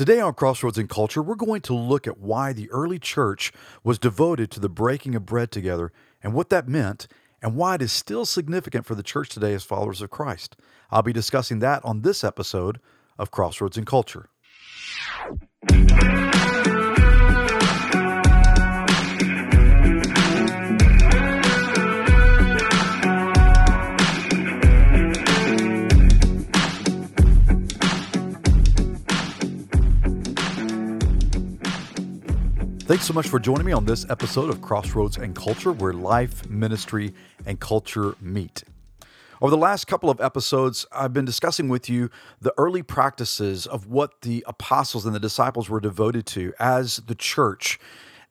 Today on Crossroads in Culture, we're going to look at why the early church was devoted to the breaking of bread together and what that meant, and why it is still significant for the church today as followers of Christ. I'll be discussing that on this episode of Crossroads in Culture. Thanks so much for joining me on this episode of Crossroads and Culture, where life, ministry, and culture meet. Over the last couple of episodes, I've been discussing with you the early practices of what the apostles and the disciples were devoted to as the church.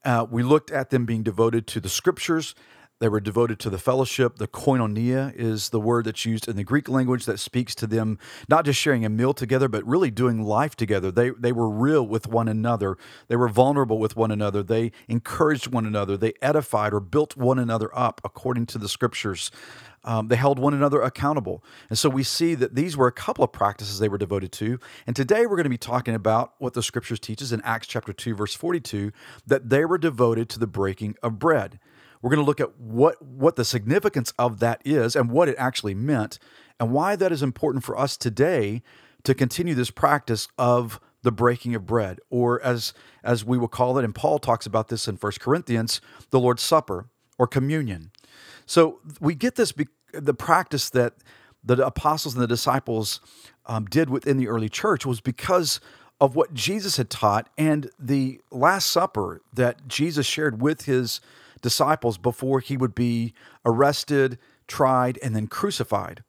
Uh, we looked at them being devoted to the scriptures they were devoted to the fellowship. The koinonia is the word that's used in the Greek language that speaks to them not just sharing a meal together, but really doing life together. They, they were real with one another. They were vulnerable with one another. They encouraged one another. They edified or built one another up according to the scriptures. Um, they held one another accountable. And so we see that these were a couple of practices they were devoted to. And today we're going to be talking about what the scriptures teaches in Acts chapter 2, verse 42, that they were devoted to the breaking of bread. We're going to look at what, what the significance of that is and what it actually meant, and why that is important for us today to continue this practice of the breaking of bread, or as, as we will call it, and Paul talks about this in 1 Corinthians, the Lord's Supper or communion. So we get this, the practice that the apostles and the disciples um, did within the early church was because of what Jesus had taught and the Last Supper that Jesus shared with his disciples before he would be arrested, tried, and then crucified.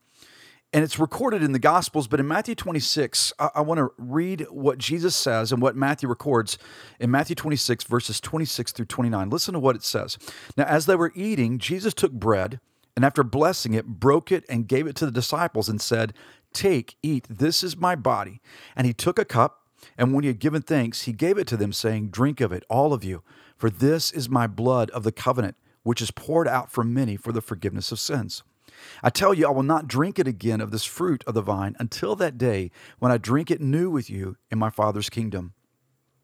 And it's recorded in the Gospels, but in Matthew 26, I, I want to read what Jesus says and what Matthew records in Matthew 26, verses 26 through 29. Listen to what it says. Now, as they were eating, Jesus took bread, and after blessing it, broke it and gave it to the disciples and said, Take, eat, this is my body. And he took a cup, and when he had given thanks, he gave it to them, saying, Drink of it, all of you. For this is my blood of the covenant, which is poured out for many for the forgiveness of sins. I tell you, I will not drink it again of this fruit of the vine until that day when I drink it new with you in my Father's kingdom.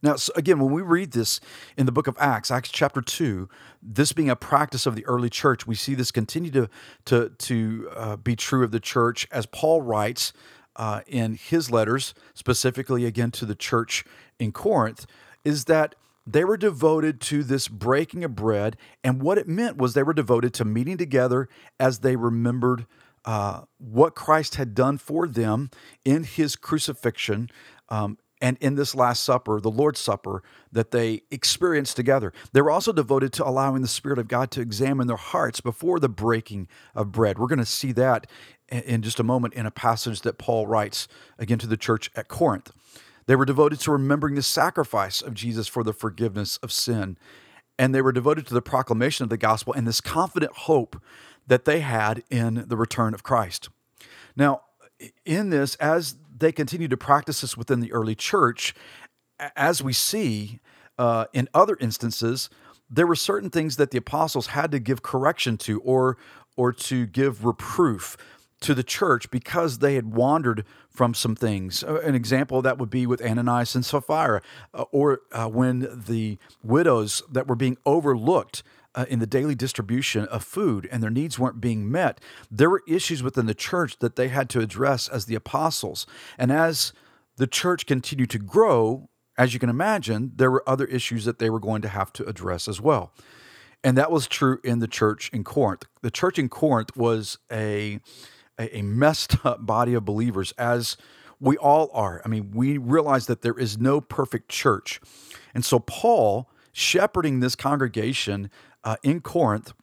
Now, again, when we read this in the book of Acts, Acts chapter 2, this being a practice of the early church, we see this continue to, to, to uh, be true of the church as Paul writes uh, in his letters, specifically again to the church in Corinth, is that they were devoted to this breaking of bread. And what it meant was they were devoted to meeting together as they remembered uh, what Christ had done for them in his crucifixion. Um, and in this Last Supper, the Lord's Supper, that they experienced together. They were also devoted to allowing the Spirit of God to examine their hearts before the breaking of bread. We're going to see that in just a moment in a passage that Paul writes again to the church at Corinth. They were devoted to remembering the sacrifice of Jesus for the forgiveness of sin. And they were devoted to the proclamation of the gospel and this confident hope that they had in the return of Christ. Now, in this, as they continued to practice this within the early church, as we see uh, in other instances, there were certain things that the apostles had to give correction to or or to give reproof to the church because they had wandered from some things. An example that would be with Ananias and Sapphira, uh, or uh, when the widows that were being overlooked uh, in the daily distribution of food and their needs weren't being met. There were issues within the church that they had to address as the apostles. And as the church continued to grow, as you can imagine, there were other issues that they were going to have to address as well. And that was true in the church in Corinth. The church in Corinth was a a, a messed up body of believers, as we all are. I mean, we realize that there is no perfect church. And so, Paul, shepherding this congregation uh, in Corinth,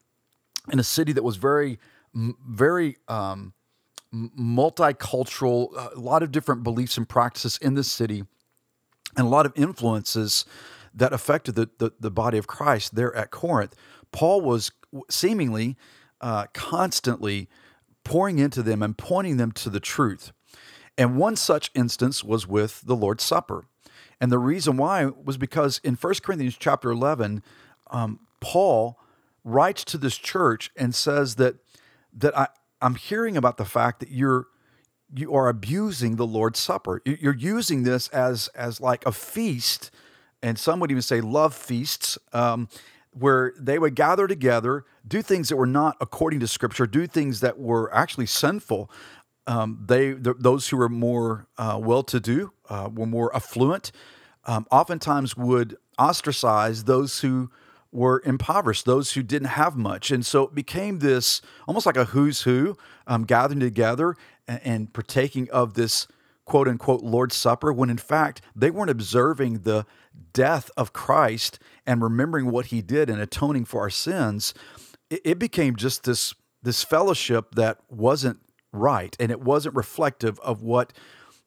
in a city that was very, very um, multicultural, a lot of different beliefs and practices in this city, and a lot of influences that affected the, the, the body of Christ there at Corinth. Paul was seemingly uh, constantly pouring into them and pointing them to the truth. And one such instance was with the Lord's Supper. And the reason why was because in 1 Corinthians chapter 11, um, Paul writes to this church and says that, that I, I'm hearing about the fact that you're, you are abusing the Lord's Supper. You're using this as as like a feast, and some would even say love feasts, um, where they would gather together, do things that were not according to Scripture, do things that were actually sinful. Um, they th- those who were more uh, well-to-do, uh, were more affluent, um, oftentimes would ostracize those who were impoverished, those who didn't have much. And so it became this almost like a who's who um, gathering together and, and partaking of this quote unquote Lord's Supper, when in fact they weren't observing the death of Christ and remembering what he did and atoning for our sins. It, it became just this, this fellowship that wasn't right and it wasn't reflective of what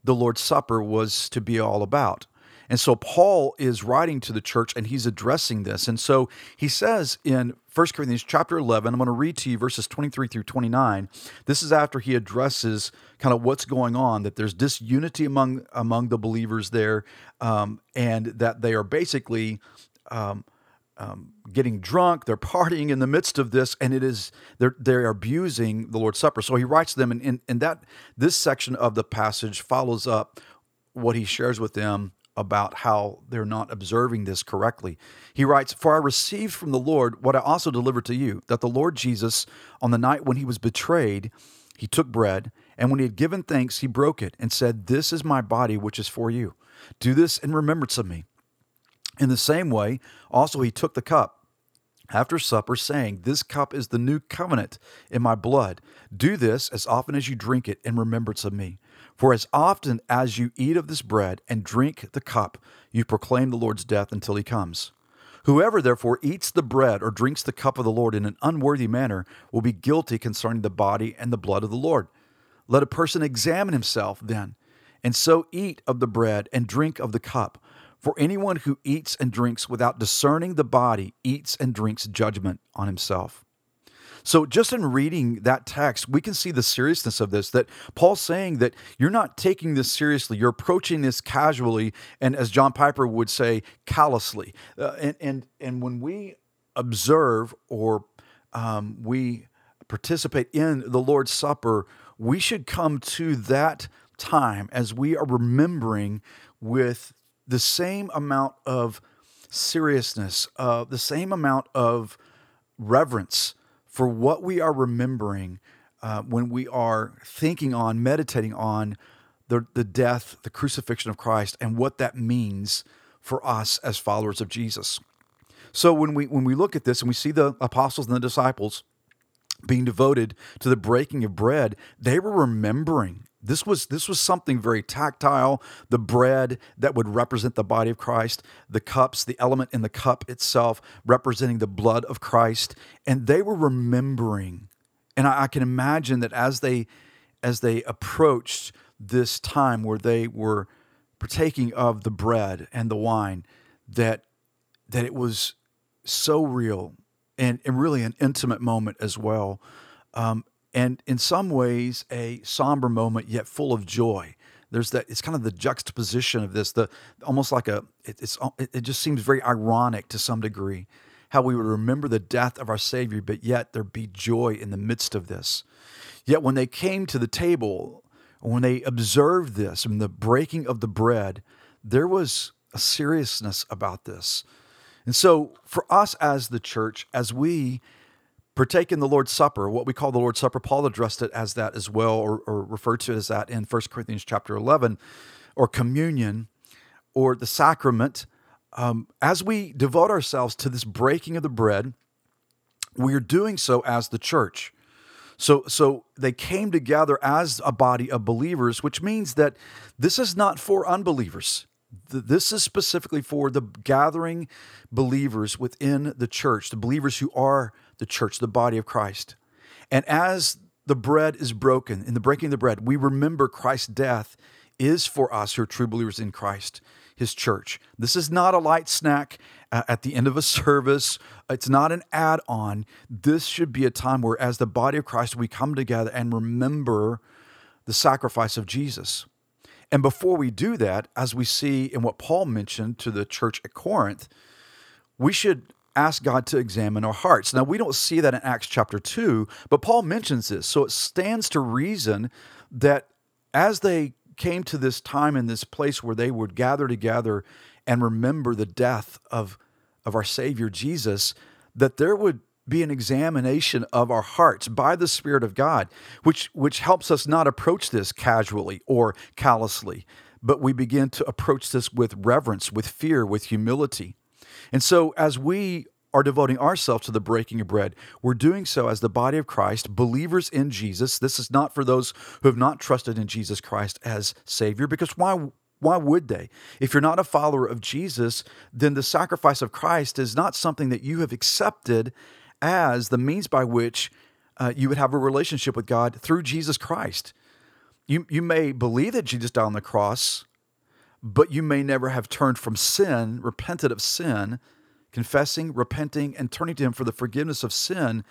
the Lord's Supper was to be all about. And so Paul is writing to the church and he's addressing this. And so he says in 1 Corinthians chapter 11, I'm going to read to you verses 23 through 29. This is after he addresses kind of what's going on, that there's disunity among among the believers there, um, and that they are basically um, um, getting drunk, they're partying in the midst of this, and it is they're they're abusing the Lord's Supper. So he writes to them, and in, in that this section of the passage follows up what he shares with them about how they're not observing this correctly. He writes, For I received from the Lord what I also delivered to you, that the Lord Jesus, on the night when he was betrayed, he took bread, and when he had given thanks, he broke it and said, This is my body, which is for you. Do this in remembrance of me. In the same way, also he took the cup after supper, saying, This cup is the new covenant in my blood. Do this as often as you drink it in remembrance of me. For as often as you eat of this bread and drink the cup, you proclaim the Lord's death until he comes. Whoever therefore eats the bread or drinks the cup of the Lord in an unworthy manner will be guilty concerning the body and the blood of the Lord. Let a person examine himself then, and so eat of the bread and drink of the cup. For anyone who eats and drinks without discerning the body eats and drinks judgment on himself. So, just in reading that text, we can see the seriousness of this. That Paul's saying that you're not taking this seriously, you're approaching this casually, and as John Piper would say, callously. Uh, and, and, and when we observe or um, we participate in the Lord's Supper, we should come to that time as we are remembering with the same amount of seriousness, uh, the same amount of reverence for what we are remembering uh, when we are thinking on, meditating on the, the death, the crucifixion of Christ, and what that means for us as followers of Jesus. So when we when we look at this and we see the apostles and the disciples being devoted to the breaking of bread, they were remembering this was this was something very tactile. The bread that would represent the body of Christ, the cups, the element in the cup itself representing the blood of Christ, and they were remembering. And I, I can imagine that as they as they approached this time where they were partaking of the bread and the wine, that that it was so real and, and really an intimate moment as well. Um, and in some ways a somber moment yet full of joy. There's that it's kind of the juxtaposition of this the almost like a it, it's uh, it just seems very ironic to some degree how we would remember the death of our savior but yet there be joy in the midst of this. Yet when they came to the table when they observed this and the breaking of the bread there was a seriousness about this. And so for us as the church as we partake in the Lord's Supper, what we call the Lord's Supper. Paul addressed it as that as well, or, or referred to it as that in 1 Corinthians chapter 11, or communion, or the sacrament. Um, as we devote ourselves to this breaking of the bread, we are doing so as the church. So, so they came together as a body of believers, which means that this is not for unbelievers. This is specifically for the gathering believers within the church, the believers who are the church, the body of Christ. And as the bread is broken, in the breaking of the bread, we remember Christ's death is for us who are true believers in Christ, his church. This is not a light snack uh, at the end of a service. It's not an add on. This should be a time where, as the body of Christ, we come together and remember the sacrifice of Jesus. And before we do that, as we see in what Paul mentioned to the church at Corinth, we should ask God to examine our hearts. Now, we don't see that in Acts chapter 2, but Paul mentions this. So it stands to reason that as they came to this time and this place where they would gather together and remember the death of, of our Savior Jesus, that there would be an examination of our hearts by the Spirit of God, which, which helps us not approach this casually or callously, but we begin to approach this with reverence, with fear, with humility. And so, as we are devoting ourselves to the breaking of bread, we're doing so as the body of Christ, believers in Jesus. This is not for those who have not trusted in Jesus Christ as Savior, because why? Why would they? If you're not a follower of Jesus, then the sacrifice of Christ is not something that you have accepted as the means by which uh, you would have a relationship with God through Jesus Christ. You, you may believe that Jesus died on the cross, but you may never have turned from sin, repented of sin, confessing, repenting, and turning to Him for the forgiveness of sin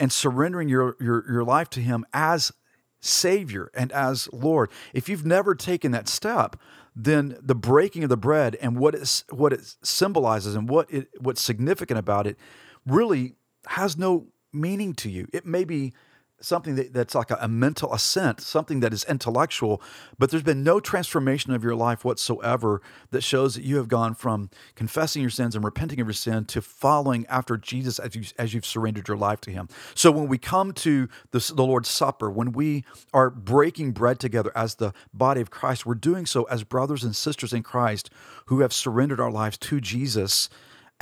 and surrendering your, your, your life to Him as Savior and as Lord. If you've never taken that step, then the breaking of the bread and what it, what it symbolizes and what it, what's significant about it really has no meaning to you. It may be something that, that's like a, a, mental assent, something that is intellectual, but there's been no transformation of your life whatsoever that shows that you have gone from confessing your sins and repenting of your sin to following after Jesus as, you, as you've surrendered your life to Him. So when we come to the, the Lord's Supper, when we are breaking bread together as the body of Christ, we're doing so as brothers and sisters in Christ who have surrendered our lives to Jesus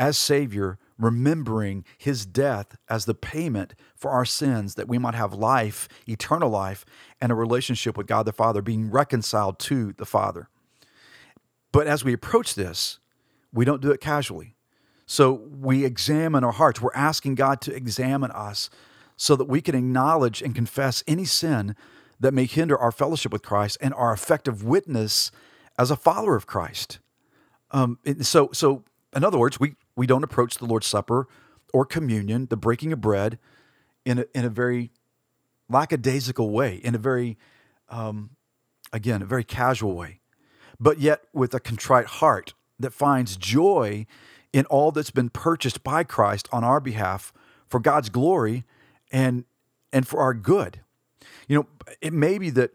as Savior remembering his death as the payment for our sins that we might have life, eternal life, and a relationship with God the Father, being reconciled to the Father. But as we approach this, we don't do it casually. So we examine our hearts. We're asking God to examine us so that we can acknowledge and confess any sin that may hinder our fellowship with Christ and our effective witness as a follower of Christ. Um, so, so in other words, we we don't approach the Lord's Supper or communion, the breaking of bread, in a, in a very lackadaisical way, in a very, um, again, a very casual way, but yet with a contrite heart that finds joy in all that's been purchased by Christ on our behalf for God's glory and and for our good. You know, it may be that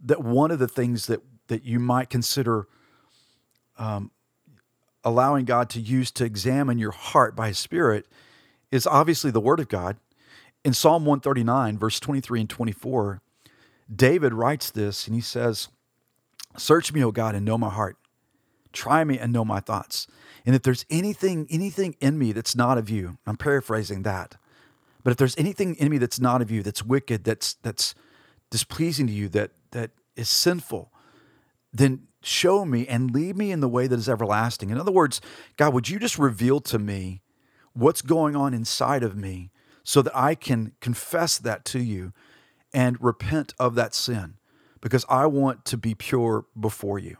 that one of the things that that you might consider um, allowing God to use to examine your heart by His Spirit is obviously the Word of God. In Psalm 139, verse 23 and 24, David writes this and he says, Search me, O God, and know my heart. Try me and know my thoughts. And if there's anything, anything in me that's not of you, I'm paraphrasing that. But if there's anything in me that's not of you, that's wicked, that's that's displeasing to you, that that is sinful, then show me and lead me in the way that is everlasting. In other words, God, would you just reveal to me what's going on inside of me so that I can confess that to you and repent of that sin because I want to be pure before you.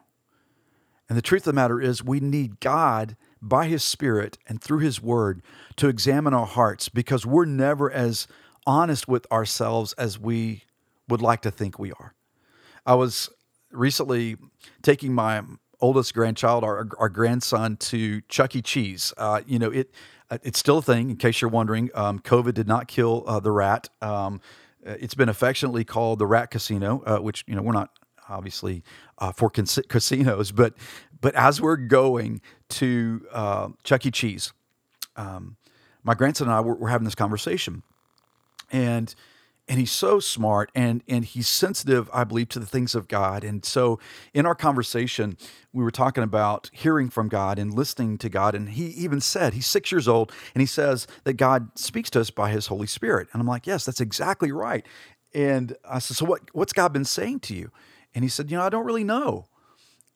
And the truth of the matter is, we need God by His Spirit and through His Word to examine our hearts because we're never as honest with ourselves as we would like to think we are. I was recently taking my oldest grandchild, our, our grandson, to Chuck E. Cheese. Uh, you know, it uh, it's still a thing. In case you're wondering, um, COVID did not kill uh, the rat. Um, uh, it's been affectionately called the Rat Casino, uh, which you know we're not obviously uh, for cas- casinos, but but as we're going to Chuck E. Cheese, um, my grandson and I were, were having this conversation, and and he's so smart and and he's sensitive i believe to the things of god. And so in our conversation we were talking about hearing from god and listening to god and he even said he's six years old and he says that god speaks to us by his holy spirit. And i'm like yes that's exactly right. And i said so what what's god been saying to you? And he said you know i don't really know.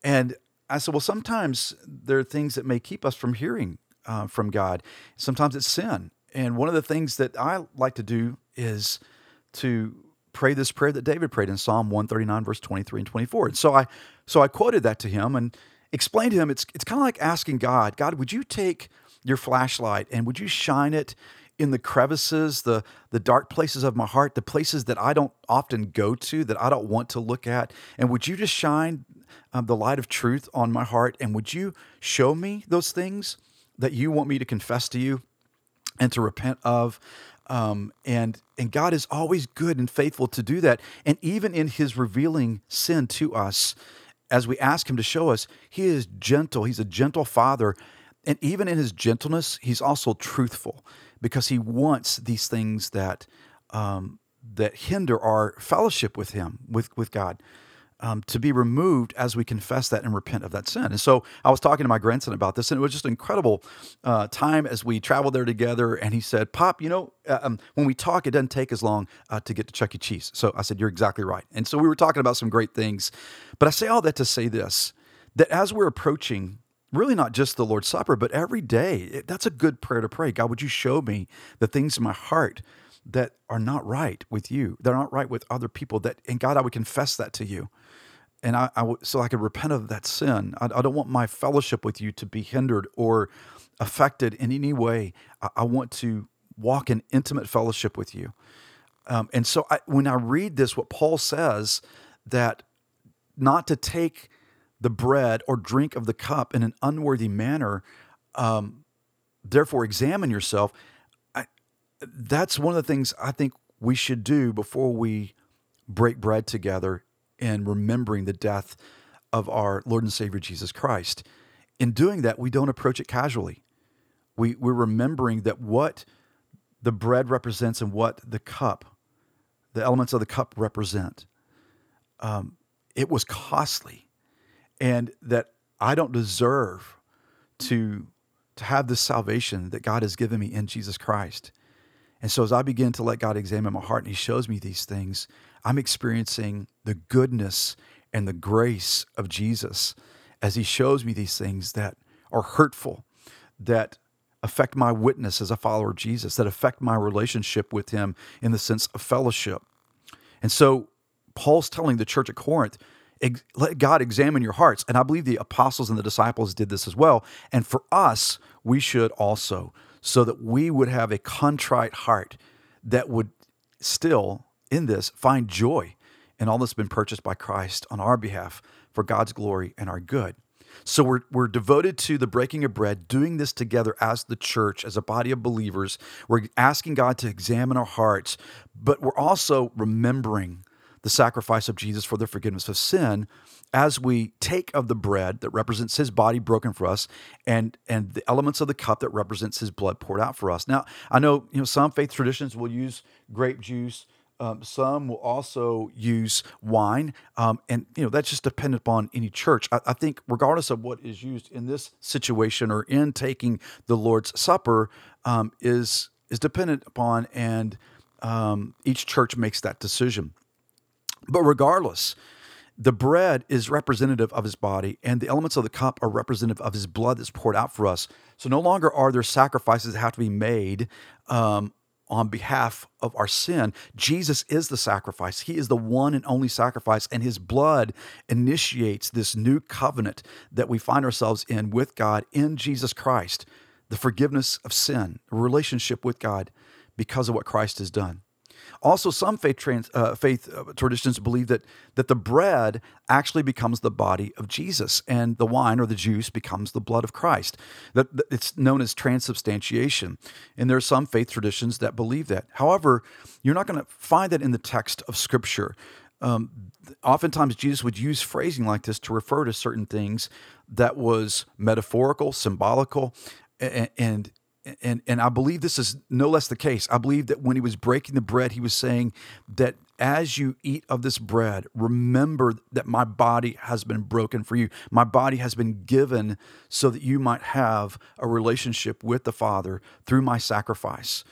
And i said well sometimes there are things that may keep us from hearing uh, from god. Sometimes it's sin. And one of the things that i like to do is to pray this prayer that David prayed in Psalm 139, verse 23 and 24. And so I so I quoted that to him and explained to him it's it's kind of like asking God, God, would you take your flashlight and would you shine it in the crevices, the the dark places of my heart, the places that I don't often go to, that I don't want to look at, and would you just shine um, the light of truth on my heart, and would you show me those things that you want me to confess to you and to repent of? Um, and and God is always good and faithful to do that. And even in His revealing sin to us, as we ask Him to show us, He is gentle. He's a gentle Father, and even in His gentleness, He's also truthful because He wants these things that um, that hinder our fellowship with Him, with with God um, to be removed as we confess that and repent of that sin. And so I was talking to my grandson about this, and it was just an incredible uh, time as we traveled there together. And he said, Pop, you know, uh, um, when we talk, it doesn't take as long uh, to get to Chuck E. Cheese. So I said, You're exactly right. And so we were talking about some great things. But I say all that to say this that as we're approaching really not just the Lord's Supper, but every day, that's a good prayer to pray. God, would you show me the things in my heart that are not right with you, that are not right with other people, that, and God, I would confess that to you and I, I so I could repent of that sin. I, I, don't want my fellowship with you to be hindered or affected in any way. I, I want to walk in intimate fellowship with you. Um, and so I, when I read this, what Paul says that not to take the bread or drink of the cup in an unworthy manner, um, therefore examine yourself. That's one of the things I think we should do before we break bread together and remembering the death of our Lord and Savior Jesus Christ. In doing that, we don't approach it casually. We, we're remembering that what the bread represents and what the cup, the elements of the cup represent, um, it was costly. And that I don't deserve to, to have this salvation that God has given me in Jesus Christ. And so as I begin to let God examine my heart and He shows me these things, I'm experiencing the goodness and the grace of Jesus as He shows me these things that are hurtful, that affect my witness as a follower of Jesus, that affect my relationship with Him in the sense of fellowship. And so Paul's telling the church at Corinth, let God examine your hearts. And I believe the apostles and the disciples did this as well. And for us, we should also, so that we would have a contrite heart that would still in this find joy in all that's been purchased by Christ on our behalf for God's glory and our good. So we're, we're devoted to the breaking of bread, doing this together as the church, as a body of believers. We're asking God to examine our hearts, but we're also remembering the sacrifice of Jesus for the forgiveness of sin as we take of the bread that represents his body broken for us and and the elements of the cup that represents his blood poured out for us. Now, I know, you know some faith traditions will use grape juice um, some will also use wine, um, and you know that's just dependent upon any church. I, I, think, regardless of what is used in this situation or in taking the Lord's Supper, um, is is dependent upon, and um, each church makes that decision. But regardless, the bread is representative of his body, and the elements of the cup are representative of his blood that's poured out for us. So no longer are there sacrifices that have to be made um, on behalf of our sin. Jesus is the sacrifice. He is the one and only sacrifice, and his blood initiates this new covenant that we find ourselves in with God in Jesus Christ, the forgiveness of sin, relationship with God because of what Christ has done. Also, some faith, trans, uh, faith uh, traditions believe that, that the bread actually becomes the body of Jesus and the wine or the juice becomes the blood of Christ. That, that It's known as transubstantiation. And there are some faith traditions that believe that. However, you're not going to find that in the text of Scripture. Um, oftentimes, Jesus would use phrasing like this to refer to certain things that was metaphorical, symbolical, and, and and and I believe this is no less the case. I believe that when he was breaking the bread, he was saying that as you eat of this bread, remember that my body has been broken for you. My body has been given so that you might have a relationship with the Father through my sacrifice.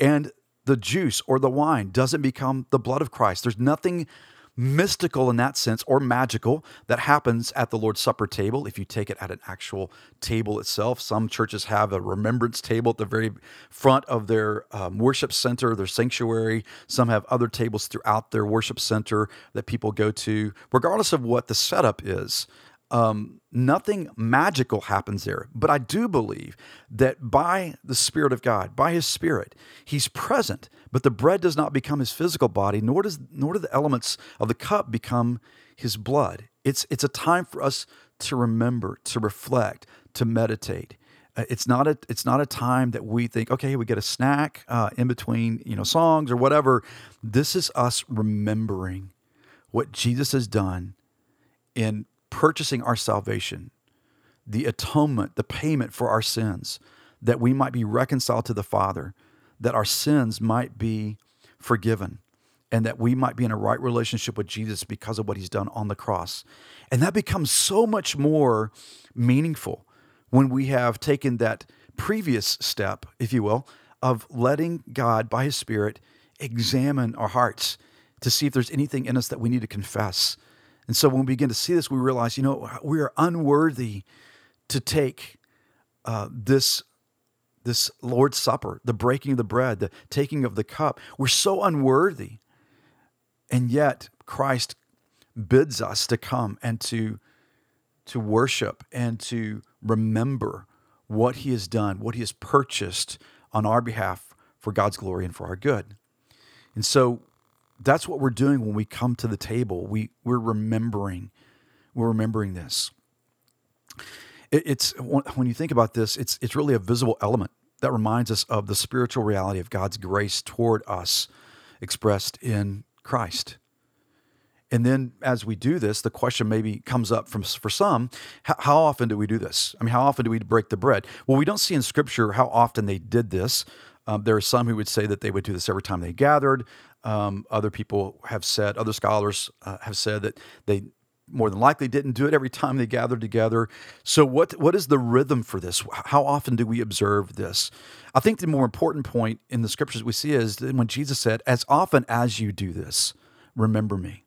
And the juice or the wine doesn't become the blood of Christ. There's nothing mystical in that sense or magical that happens at the Lord's Supper table if you take it at an actual table itself. Some churches have a remembrance table at the very front of their um, worship center, their sanctuary. Some have other tables throughout their worship center that people go to, regardless of what the setup is. Um, nothing magical happens there. But I do believe that by the Spirit of God, by His Spirit, He's present. But the bread does not become His physical body, nor does nor do the elements of the cup become His blood. It's it's a time for us to remember, to reflect, to meditate. Uh, It's not a it's not a time that we think, okay, we get a snack uh, in between, you know, songs or whatever. This is us remembering what Jesus has done in purchasing our salvation, the atonement, the payment for our sins, that we might be reconciled to the Father, that our sins might be forgiven, and that we might be in a right relationship with Jesus because of what he's done on the cross. And that becomes so much more meaningful when we have taken that previous step, if you will, of letting God, by his Spirit, examine our hearts to see if there's anything in us that we need to confess. And so when we begin to see this, we realize, you know, we are unworthy to take uh, this this Lord's Supper, the breaking of the bread, the taking of the cup. We're so unworthy. And yet Christ bids us to come and to to worship and to remember what he has done, what he has purchased on our behalf for God's glory and for our good. And so that's what we're doing when we come to the table. We we're remembering we're remembering this. It, it's when you think about this, it's it's really a visible element that reminds us of the spiritual reality of God's grace toward us expressed in Christ. And then as we do this, the question maybe comes up from for some, how, often do we do this? I mean, how often do we break the bread? Well, we don't see in scripture how often they did this. Um, there are some who would say that they would do this every time they gathered. Um, other people have said, other scholars uh, have said that they more than likely didn't do it every time they gathered together. So what what is the rhythm for this? How often do we observe this? I think the more important point in the scriptures we see is when Jesus said, "As often as you do this, remember me."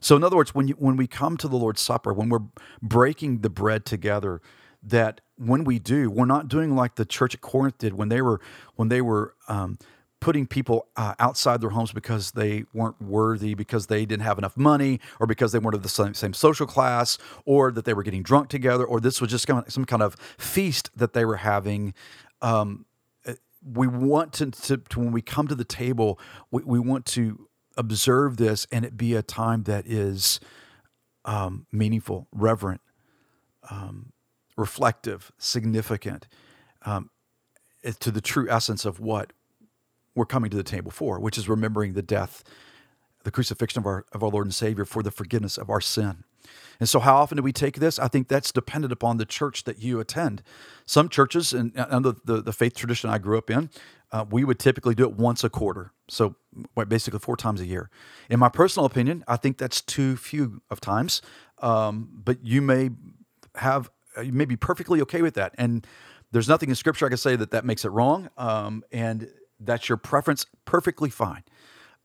So in other words, when you, when we come to the Lord's Supper, when we're breaking the bread together, that when we do, we're not doing like the church at Corinth did when they were when they were um, putting people uh, outside their homes because they weren't worthy, because they didn't have enough money, or because they weren't of the same, same social class, or that they were getting drunk together, or this was just some kind of feast that they were having. Um, we want to, to, to, when we come to the table, we, we want to observe this and it be a time that is um, meaningful, reverent, um, reflective, significant um, to the true essence of what we're coming to the table for, which is remembering the death, the crucifixion of our, of our Lord and Savior for the forgiveness of our sin. And so, how often do we take this? I think that's dependent upon the church that you attend. Some churches, and under the, the faith tradition I grew up in, uh, we would typically do it once a quarter. So, basically four times a year. In my personal opinion, I think that's too few of times. Um, but you may have, you may be perfectly okay with that. And there's nothing in Scripture I can say that that makes it wrong. Um, and that's your preference, perfectly fine.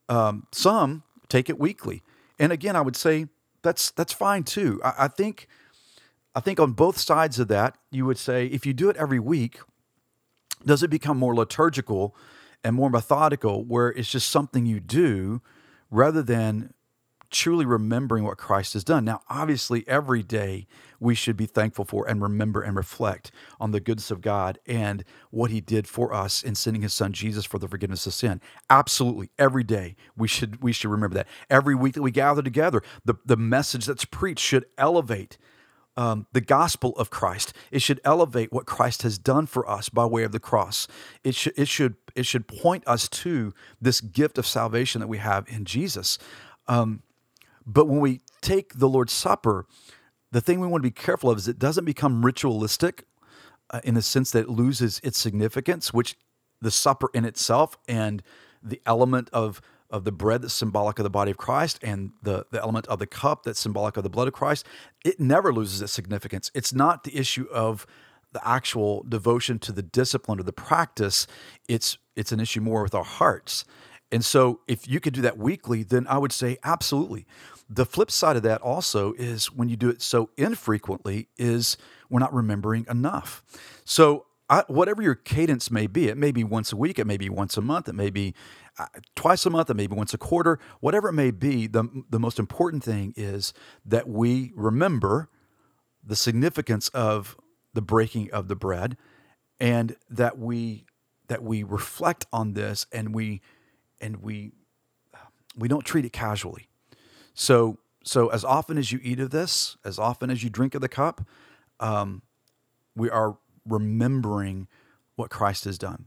Um, some take it weekly. And again, I would say that's that's fine too. I, I think I think on both sides of that, you would say if you do it every week, does it become more liturgical and more methodical, where it's just something you do rather than truly remembering what Christ has done. Now, obviously, every day we should be thankful for and remember and reflect on the goodness of God and what He did for us in sending His Son Jesus for the forgiveness of sin. Absolutely, every day we should we should remember that. Every week that we gather together, the, the message that's preached should elevate um, the gospel of Christ. It should elevate what Christ has done for us by way of the cross. It should it should it should point us to this gift of salvation that we have in Jesus. Um, but when we take the Lord's Supper, the thing we want to be careful of is it doesn't become ritualistic uh, in the sense that it loses its significance, which the supper in itself and the element of of the bread that's symbolic of the body of Christ and the, the element of the cup that's symbolic of the blood of Christ, it never loses its significance. It's not the issue of the actual devotion to the discipline or the practice. It's it's an issue more with our hearts. And so if you could do that weekly, then I would say absolutely. The flip side of that also is when you do it so infrequently is we're not remembering enough. So I, whatever your cadence may be, it may be once a week, it may be once a month, it may be uh, twice a month, it may be once a quarter, whatever it may be. The, the most important thing is that we remember the significance of the breaking of the bread and that we that we reflect on this and we and we we don't treat it casually. So so as often as you eat of this, as often as you drink of the cup, um, we are remembering what Christ has done.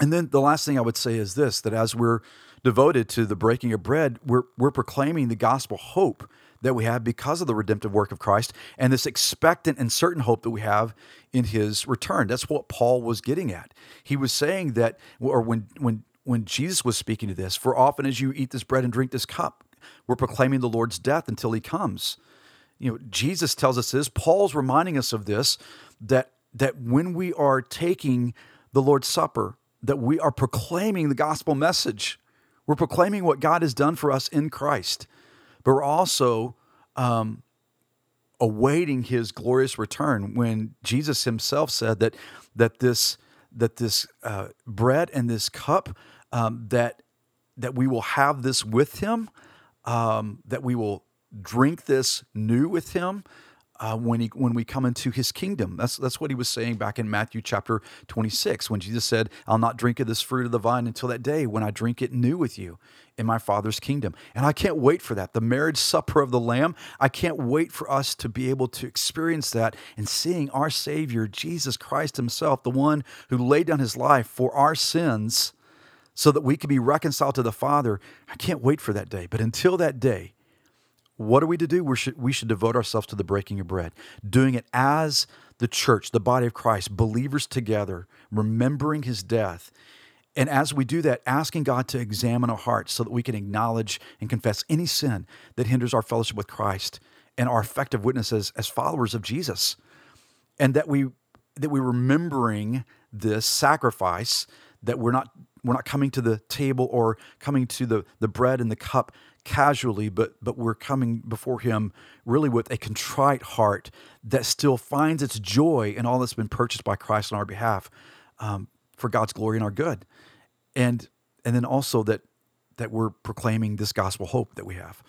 And then the last thing I would say is this that as we're devoted to the breaking of bread, we're, we're proclaiming the gospel hope that we have because of the redemptive work of Christ and this expectant and certain hope that we have in his return. That's what Paul was getting at. He was saying that, or when, when, when Jesus was speaking to this, for often as you eat this bread and drink this cup, we're proclaiming the Lord's death until he comes. You know, Jesus tells us this, Paul's reminding us of this, that that when we are taking the Lord's Supper, that we are proclaiming the gospel message. We're proclaiming what God has done for us in Christ, but we're also um, awaiting His glorious return. When Jesus Himself said that that this that this uh, bread and this cup um, that that we will have this with Him, um, that we will drink this new with Him, uh, when he when we come into his kingdom. That's that's what he was saying back in Matthew chapter 26 when Jesus said, "I'll not drink of this fruit of the vine until that day when I drink it new with you in my Father's kingdom." And I can't wait for that. The marriage supper of the lamb. I can't wait for us to be able to experience that and seeing our savior Jesus Christ himself, the one who laid down his life for our sins so that we could be reconciled to the Father. I can't wait for that day. But until that day, what are we to do? We should, we should devote ourselves to the breaking of bread, doing it as the church, the body of Christ, believers together, remembering his death. And as we do that, asking God to examine our hearts so that we can acknowledge and confess any sin that hinders our fellowship with Christ and our effective witnesses as followers of Jesus. And that we that we're remembering this sacrifice, that we're not we're not coming to the table or coming to the, the bread and the cup casually, but but we're coming before Him really with a contrite heart that still finds its joy in all that's been purchased by Christ on our behalf um, for God's glory and our good, and and then also that that we're proclaiming this gospel hope that we have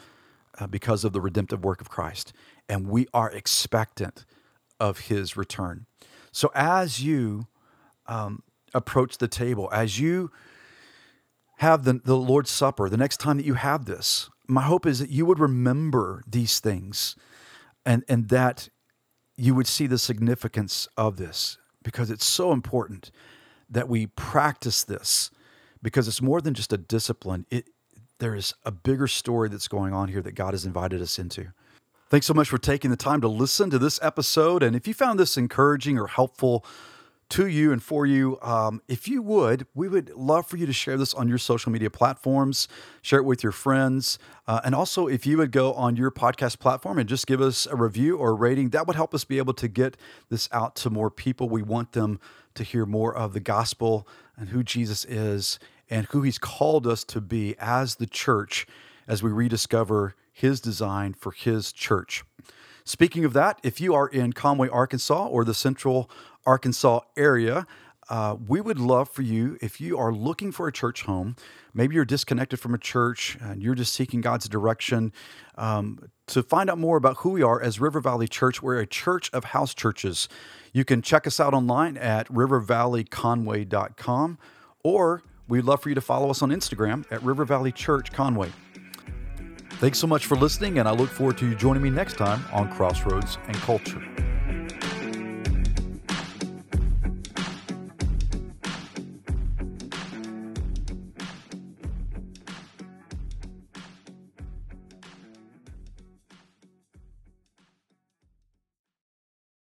uh, because of the redemptive work of Christ, and we are expectant of His return. So as you um, approach the table, as you have the, the Lord's Supper, the next time that you have this, my hope is that you would remember these things and, and that you would see the significance of this because it's so important that we practice this because it's more than just a discipline. It, there is a bigger story that's going on here that God has invited us into. Thanks so much for taking the time to listen to this episode. And if you found this encouraging or helpful, to you and for you. Um, if you would, we would love for you to share this on your social media platforms, share it with your friends. Uh, and also, if you would go on your podcast platform and just give us a review or a rating, that would help us be able to get this out to more people. We want them to hear more of the gospel and who Jesus is and who he's called us to be as the church as we rediscover his design for his church. Speaking of that, if you are in Conway, Arkansas, or the central Arkansas area, uh, we would love for you, if you are looking for a church home, maybe you're disconnected from a church and you're just seeking God's direction, um, to find out more about who we are as River Valley Church. We're a church of house churches. You can check us out online at rivervalleyconway.com, or we'd love for you to follow us on Instagram at River Valley Church Conway. Thanks so much for listening, and I look forward to you joining me next time on Crossroads and Culture.